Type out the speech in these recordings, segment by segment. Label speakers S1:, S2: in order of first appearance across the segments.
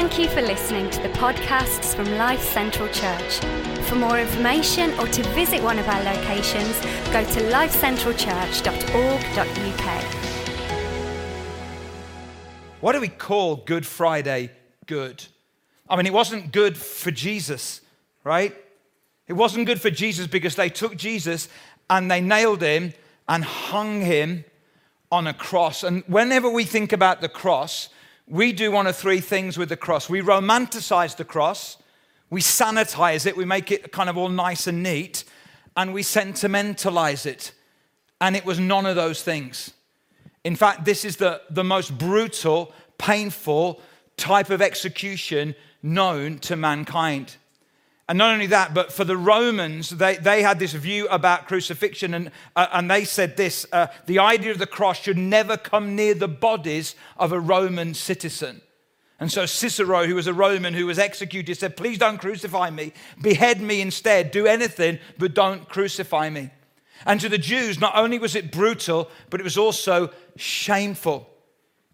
S1: Thank you for listening to the podcasts from Life Central Church. For more information or to visit one of our locations, go to lifecentralchurch.org.uk.
S2: Why do we call Good Friday good? I mean, it wasn't good for Jesus, right? It wasn't good for Jesus because they took Jesus and they nailed him and hung him on a cross. And whenever we think about the cross, we do one of three things with the cross. We romanticize the cross, we sanitize it, we make it kind of all nice and neat, and we sentimentalize it. And it was none of those things. In fact, this is the, the most brutal, painful type of execution known to mankind. And not only that, but for the Romans, they, they had this view about crucifixion, and, uh, and they said this uh, the idea of the cross should never come near the bodies of a Roman citizen. And so Cicero, who was a Roman who was executed, said, Please don't crucify me, behead me instead, do anything, but don't crucify me. And to the Jews, not only was it brutal, but it was also shameful.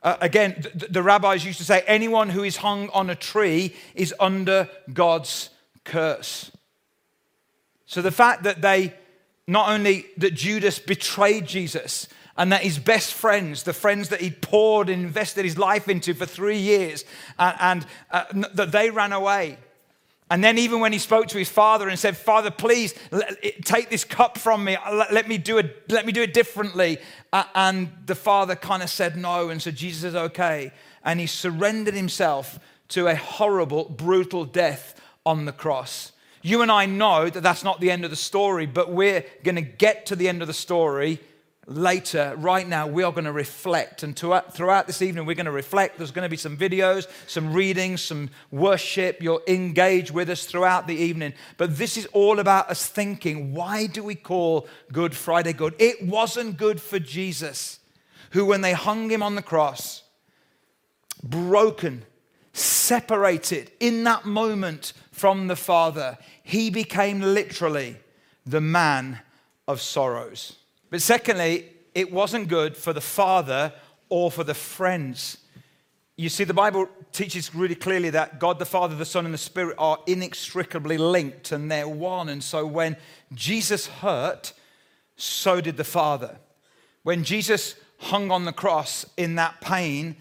S2: Uh, again, the, the rabbis used to say, Anyone who is hung on a tree is under God's curse. So the fact that they, not only that Judas betrayed Jesus and that his best friends, the friends that he poured and invested his life into for three years, and, and uh, that they ran away. And then, even when he spoke to his father and said, Father, please take this cup from me, let me do it, let me do it differently. And the father kind of said no. And so Jesus is Okay. And he surrendered himself to a horrible, brutal death on the cross. You and I know that that's not the end of the story, but we're going to get to the end of the story later. Right now, we are going to reflect. And throughout this evening, we're going to reflect. There's going to be some videos, some readings, some worship. You'll engage with us throughout the evening. But this is all about us thinking why do we call Good Friday good? It wasn't good for Jesus, who, when they hung him on the cross, broken, separated in that moment from the Father, he became literally the man of sorrows. But secondly, it wasn't good for the Father or for the friends. You see, the Bible teaches really clearly that God the Father, the Son, and the Spirit are inextricably linked and they're one. And so when Jesus hurt, so did the Father. When Jesus hung on the cross in that pain,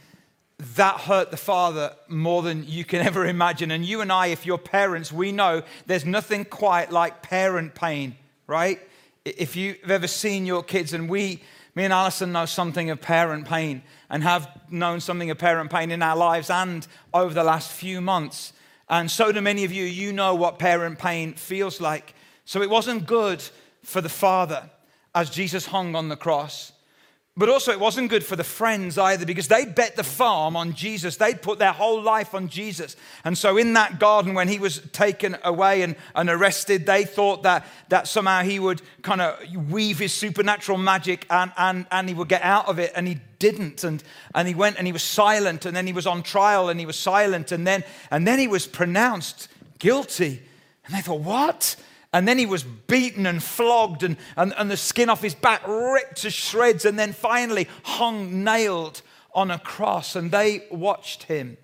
S2: that hurt the father more than you can ever imagine. And you and I, if you're parents, we know there's nothing quite like parent pain, right? If you've ever seen your kids, and we, me and Alison know something of parent pain and have known something of parent pain in our lives and over the last few months. And so do many of you, you know what parent pain feels like. So it wasn't good for the father as Jesus hung on the cross. But also, it wasn't good for the friends either because they bet the farm on Jesus. They'd put their whole life on Jesus. And so, in that garden, when he was taken away and, and arrested, they thought that, that somehow he would kind of weave his supernatural magic and, and, and he would get out of it. And he didn't. And, and he went and he was silent. And then he was on trial and he was silent. And then, and then he was pronounced guilty. And they thought, what? And then he was beaten and flogged, and, and, and the skin off his back ripped to shreds, and then finally hung nailed on a cross. And they watched him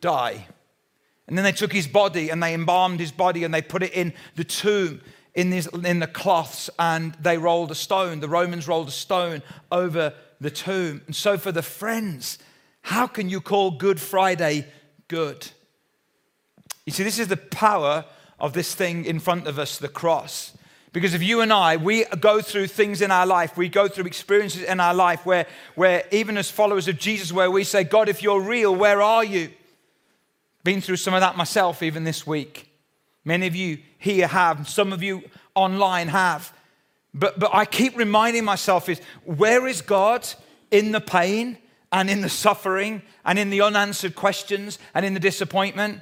S2: die. And then they took his body and they embalmed his body and they put it in the tomb in, this, in the cloths and they rolled a stone. The Romans rolled a stone over the tomb. And so, for the friends, how can you call Good Friday good? You see, this is the power of this thing in front of us, the cross. Because if you and I, we go through things in our life, we go through experiences in our life where, where even as followers of Jesus, where we say, God, if you're real, where are you? Been through some of that myself even this week. Many of you here have, some of you online have. But, but I keep reminding myself is where is God in the pain and in the suffering and in the unanswered questions and in the disappointment?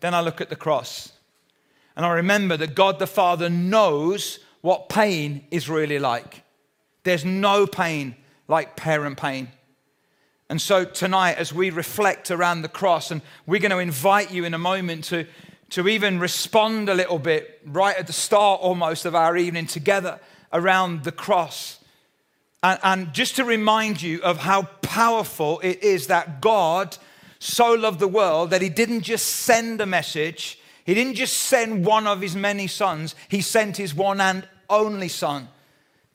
S2: Then I look at the cross and I remember that God the Father knows what pain is really like. There's no pain like parent pain. And so tonight, as we reflect around the cross, and we're going to invite you in a moment to, to even respond a little bit right at the start almost of our evening together around the cross. And, and just to remind you of how powerful it is that God so loved the world that he didn't just send a message, he didn't just send one of his many sons, he sent his one and only son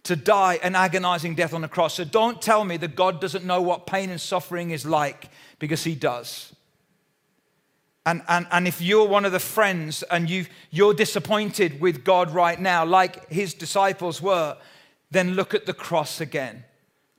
S2: to die an agonizing death on the cross. So don't tell me that God doesn't know what pain and suffering is like, because he does. And, and, and if you're one of the friends and you you're disappointed with God right now, like his disciples were, then look at the cross again.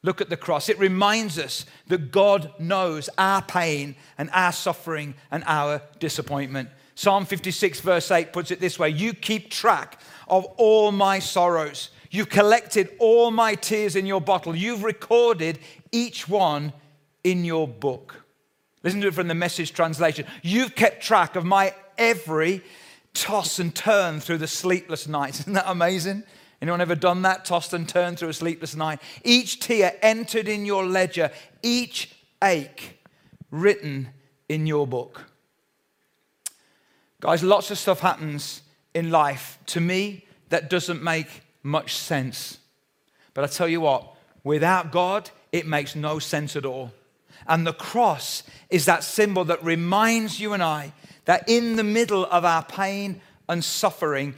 S2: Look at the cross. It reminds us that God knows our pain and our suffering and our disappointment. Psalm 56, verse 8 puts it this way You keep track of all my sorrows. You've collected all my tears in your bottle. You've recorded each one in your book. Listen to it from the message translation. You've kept track of my every toss and turn through the sleepless nights. Isn't that amazing? Anyone ever done that? Tossed and turned through a sleepless night? Each tear entered in your ledger, each ache written in your book. Guys, lots of stuff happens in life to me that doesn't make much sense. But I tell you what, without God, it makes no sense at all. And the cross is that symbol that reminds you and I that in the middle of our pain and suffering,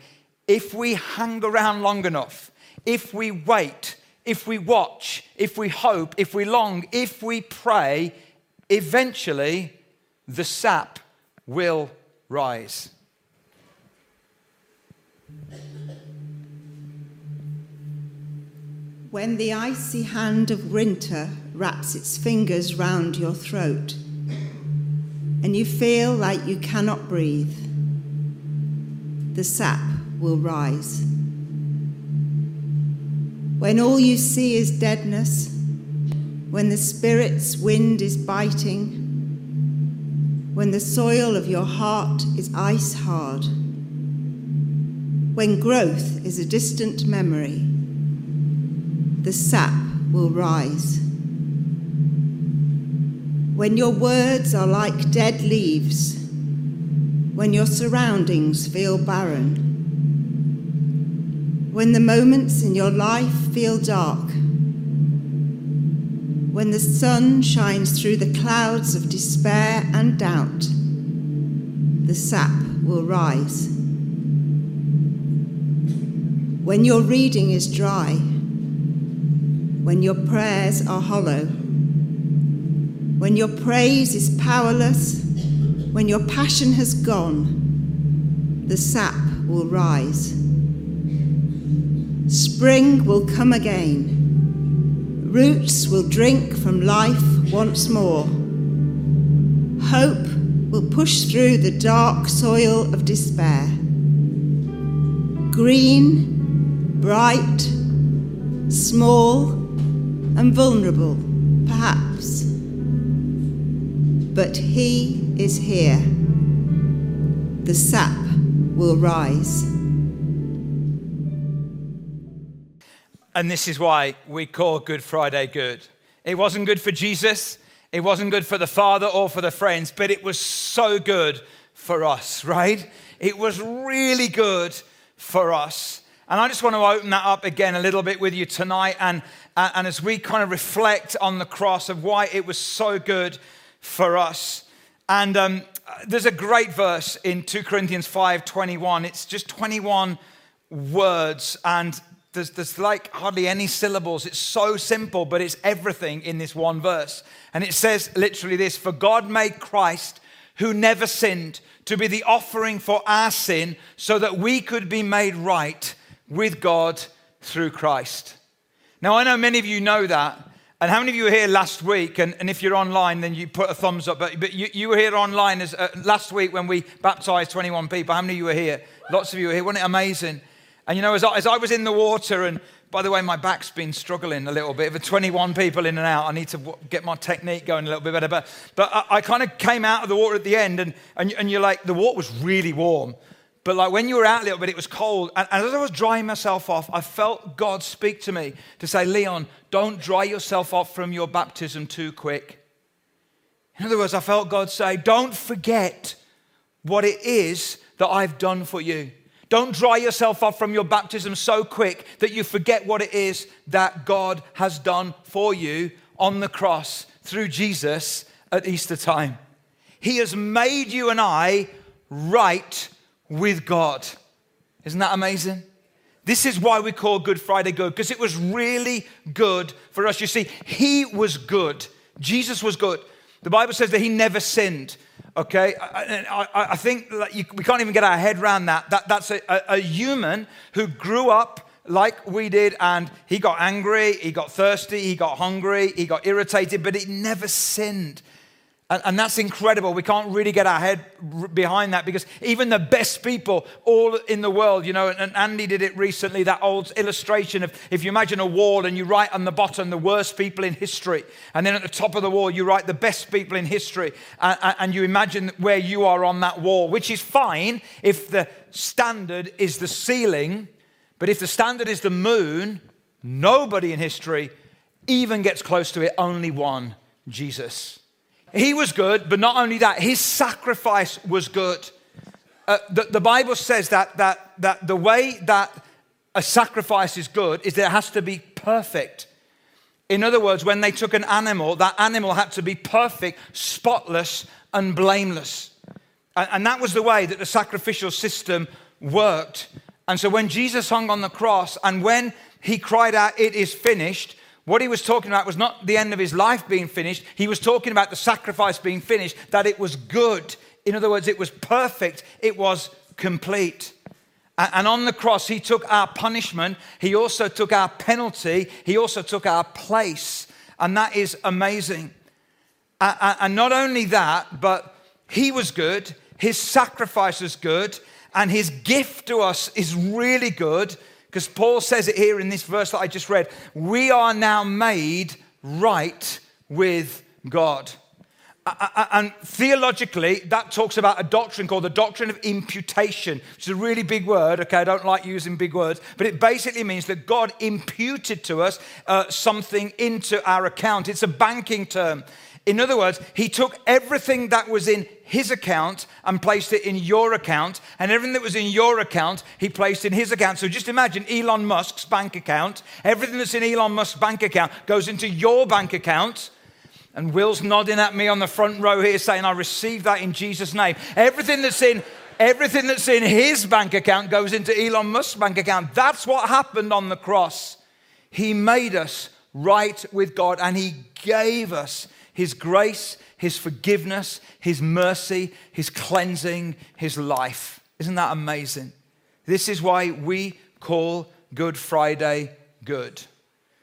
S2: if we hang around long enough, if we wait, if we watch, if we hope, if we long, if we pray, eventually the sap will rise.
S3: When the icy hand of winter wraps its fingers round your throat and you feel like you cannot breathe, the sap will rise. When all you see is deadness, when the spirit's wind is biting, when the soil of your heart is ice hard, when growth is a distant memory, the sap will rise. When your words are like dead leaves, when your surroundings feel barren, when the moments in your life feel dark, when the sun shines through the clouds of despair and doubt, the sap will rise. When your reading is dry, when your prayers are hollow, when your praise is powerless, when your passion has gone, the sap will rise. Spring will come again. Roots will drink from life once more. Hope will push through the dark soil of despair. Green, bright, small, and vulnerable, perhaps. But He is here. The sap will rise.
S2: And this is why we call Good Friday good. It wasn't good for Jesus, it wasn't good for the Father or for the friends, but it was so good for us, right? It was really good for us. And I just want to open that up again a little bit with you tonight. And, and as we kind of reflect on the cross of why it was so good for us. And um, there's a great verse in 2 Corinthians 5 21. It's just 21 words. And there's, there's like hardly any syllables. It's so simple, but it's everything in this one verse. And it says literally this For God made Christ, who never sinned, to be the offering for our sin so that we could be made right with God through Christ. Now, I know many of you know that. And how many of you were here last week? And, and if you're online, then you put a thumbs up. But, but you, you were here online as, uh, last week when we baptized 21 people. How many of you were here? Lots of you were here. Wasn't it amazing? And you know, as I, as I was in the water, and by the way, my back's been struggling a little bit. For 21 people in and out, I need to w- get my technique going a little bit better. But, but I, I kind of came out of the water at the end, and, and, and you're like, the water was really warm. But like when you were out a little bit, it was cold. And, and as I was drying myself off, I felt God speak to me to say, Leon, don't dry yourself off from your baptism too quick. In other words, I felt God say, don't forget what it is that I've done for you. Don't dry yourself off from your baptism so quick that you forget what it is that God has done for you on the cross through Jesus at Easter time. He has made you and I right with God. Isn't that amazing? This is why we call Good Friday good, because it was really good for us. You see, He was good. Jesus was good. The Bible says that He never sinned. Okay, I, I, I think you, we can't even get our head around that. that that's a, a, a human who grew up like we did, and he got angry, he got thirsty, he got hungry, he got irritated, but he never sinned. And, and, that's incredible. We can't really get our head behind that because even the best people all in the world, you know, and Andy did it recently, that old illustration of if you imagine a wall and you write on the bottom the worst people in history, and then at the top of the wall you write the best people in history, and, and you imagine where you are on that wall, which is fine if the standard is the ceiling, but if the standard is the moon, nobody in history even gets close to it, only one Jesus. He was good, but not only that, his sacrifice was good. Uh, the, the, Bible says that, that, that the way that a sacrifice is good is that it has to be perfect. In other words, when they took an animal, that animal had to be perfect, spotless, and blameless. And, and that was the way that the sacrificial system worked. And so when Jesus hung on the cross and when he cried out, It is finished, what he was talking about was not the end of his life being finished. He was talking about the sacrifice being finished, that it was good. In other words, it was perfect, it was complete. And on the cross, he took our punishment, he also took our penalty, he also took our place. And that is amazing. And not only that, but he was good, his sacrifice was good, and his gift to us is really good because Paul says it here in this verse that I just read. We are now made right with God. And theologically, that talks about a doctrine called the doctrine of imputation, which is a really big word. Okay, I don't like using big words, but it basically means that God imputed to us uh, something into our account. It's a banking term. In other words, he took everything that was in his account and placed it in your account, and everything that was in your account, he placed in his account. So just imagine Elon Musk's bank account. Everything that's in Elon Musk's bank account goes into your bank account. And Will's nodding at me on the front row here saying, I receive that in Jesus' name. Everything that's in everything that's in his bank account goes into Elon Musk's bank account. That's what happened on the cross. He made us right with God and he gave us his grace, His forgiveness, His mercy, His cleansing, His life. Isn't that amazing? This is why we call Good Friday good.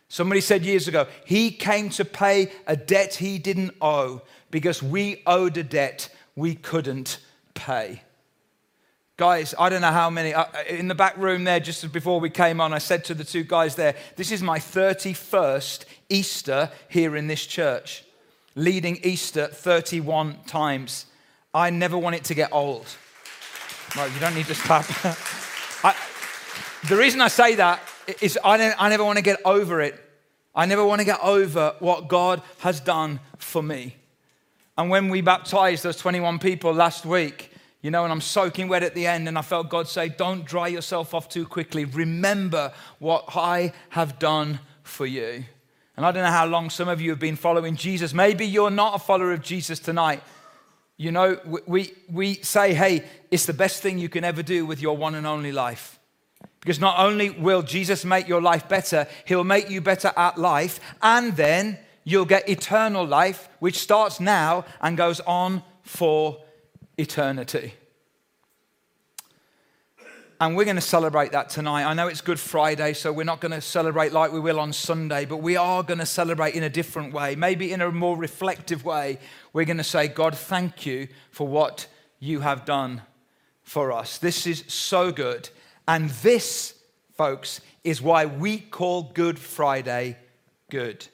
S2: Somebody said years ago, He came to pay a debt He didn't owe because we owed a debt we couldn't pay. Guys, I don't know how many. Uh, in the back room there, just before we came on, I said to the two guys there, This is my 31st Easter here in this church leading Easter 31 times. I never want it to get old. Well, you don't need to clap. I, the reason I say that is I, I never want to get over it. I never want to get over what God has done for me. And when we baptized those 21 people last week, you know, and I'm soaking wet at the end, and I felt God say, Don't dry yourself off too quickly. Remember what I have done for you. And I don't know how long some of you have been following Jesus. Maybe you're not a follower of Jesus tonight. You know, we, we say, hey, it's the best thing you can ever do with your one and only life. Because not only will Jesus make your life better, he'll make you better at life, and then you'll get eternal life, which starts now and goes on for eternity. And we're going to celebrate that tonight. I know it's Good Friday, so we're not going to celebrate like we will on Sunday, but we are going to celebrate in a different way, maybe in a more reflective way. We're going to say, God, thank you for what you have done for us. This is so good. And this, folks, is why we call Good Friday good.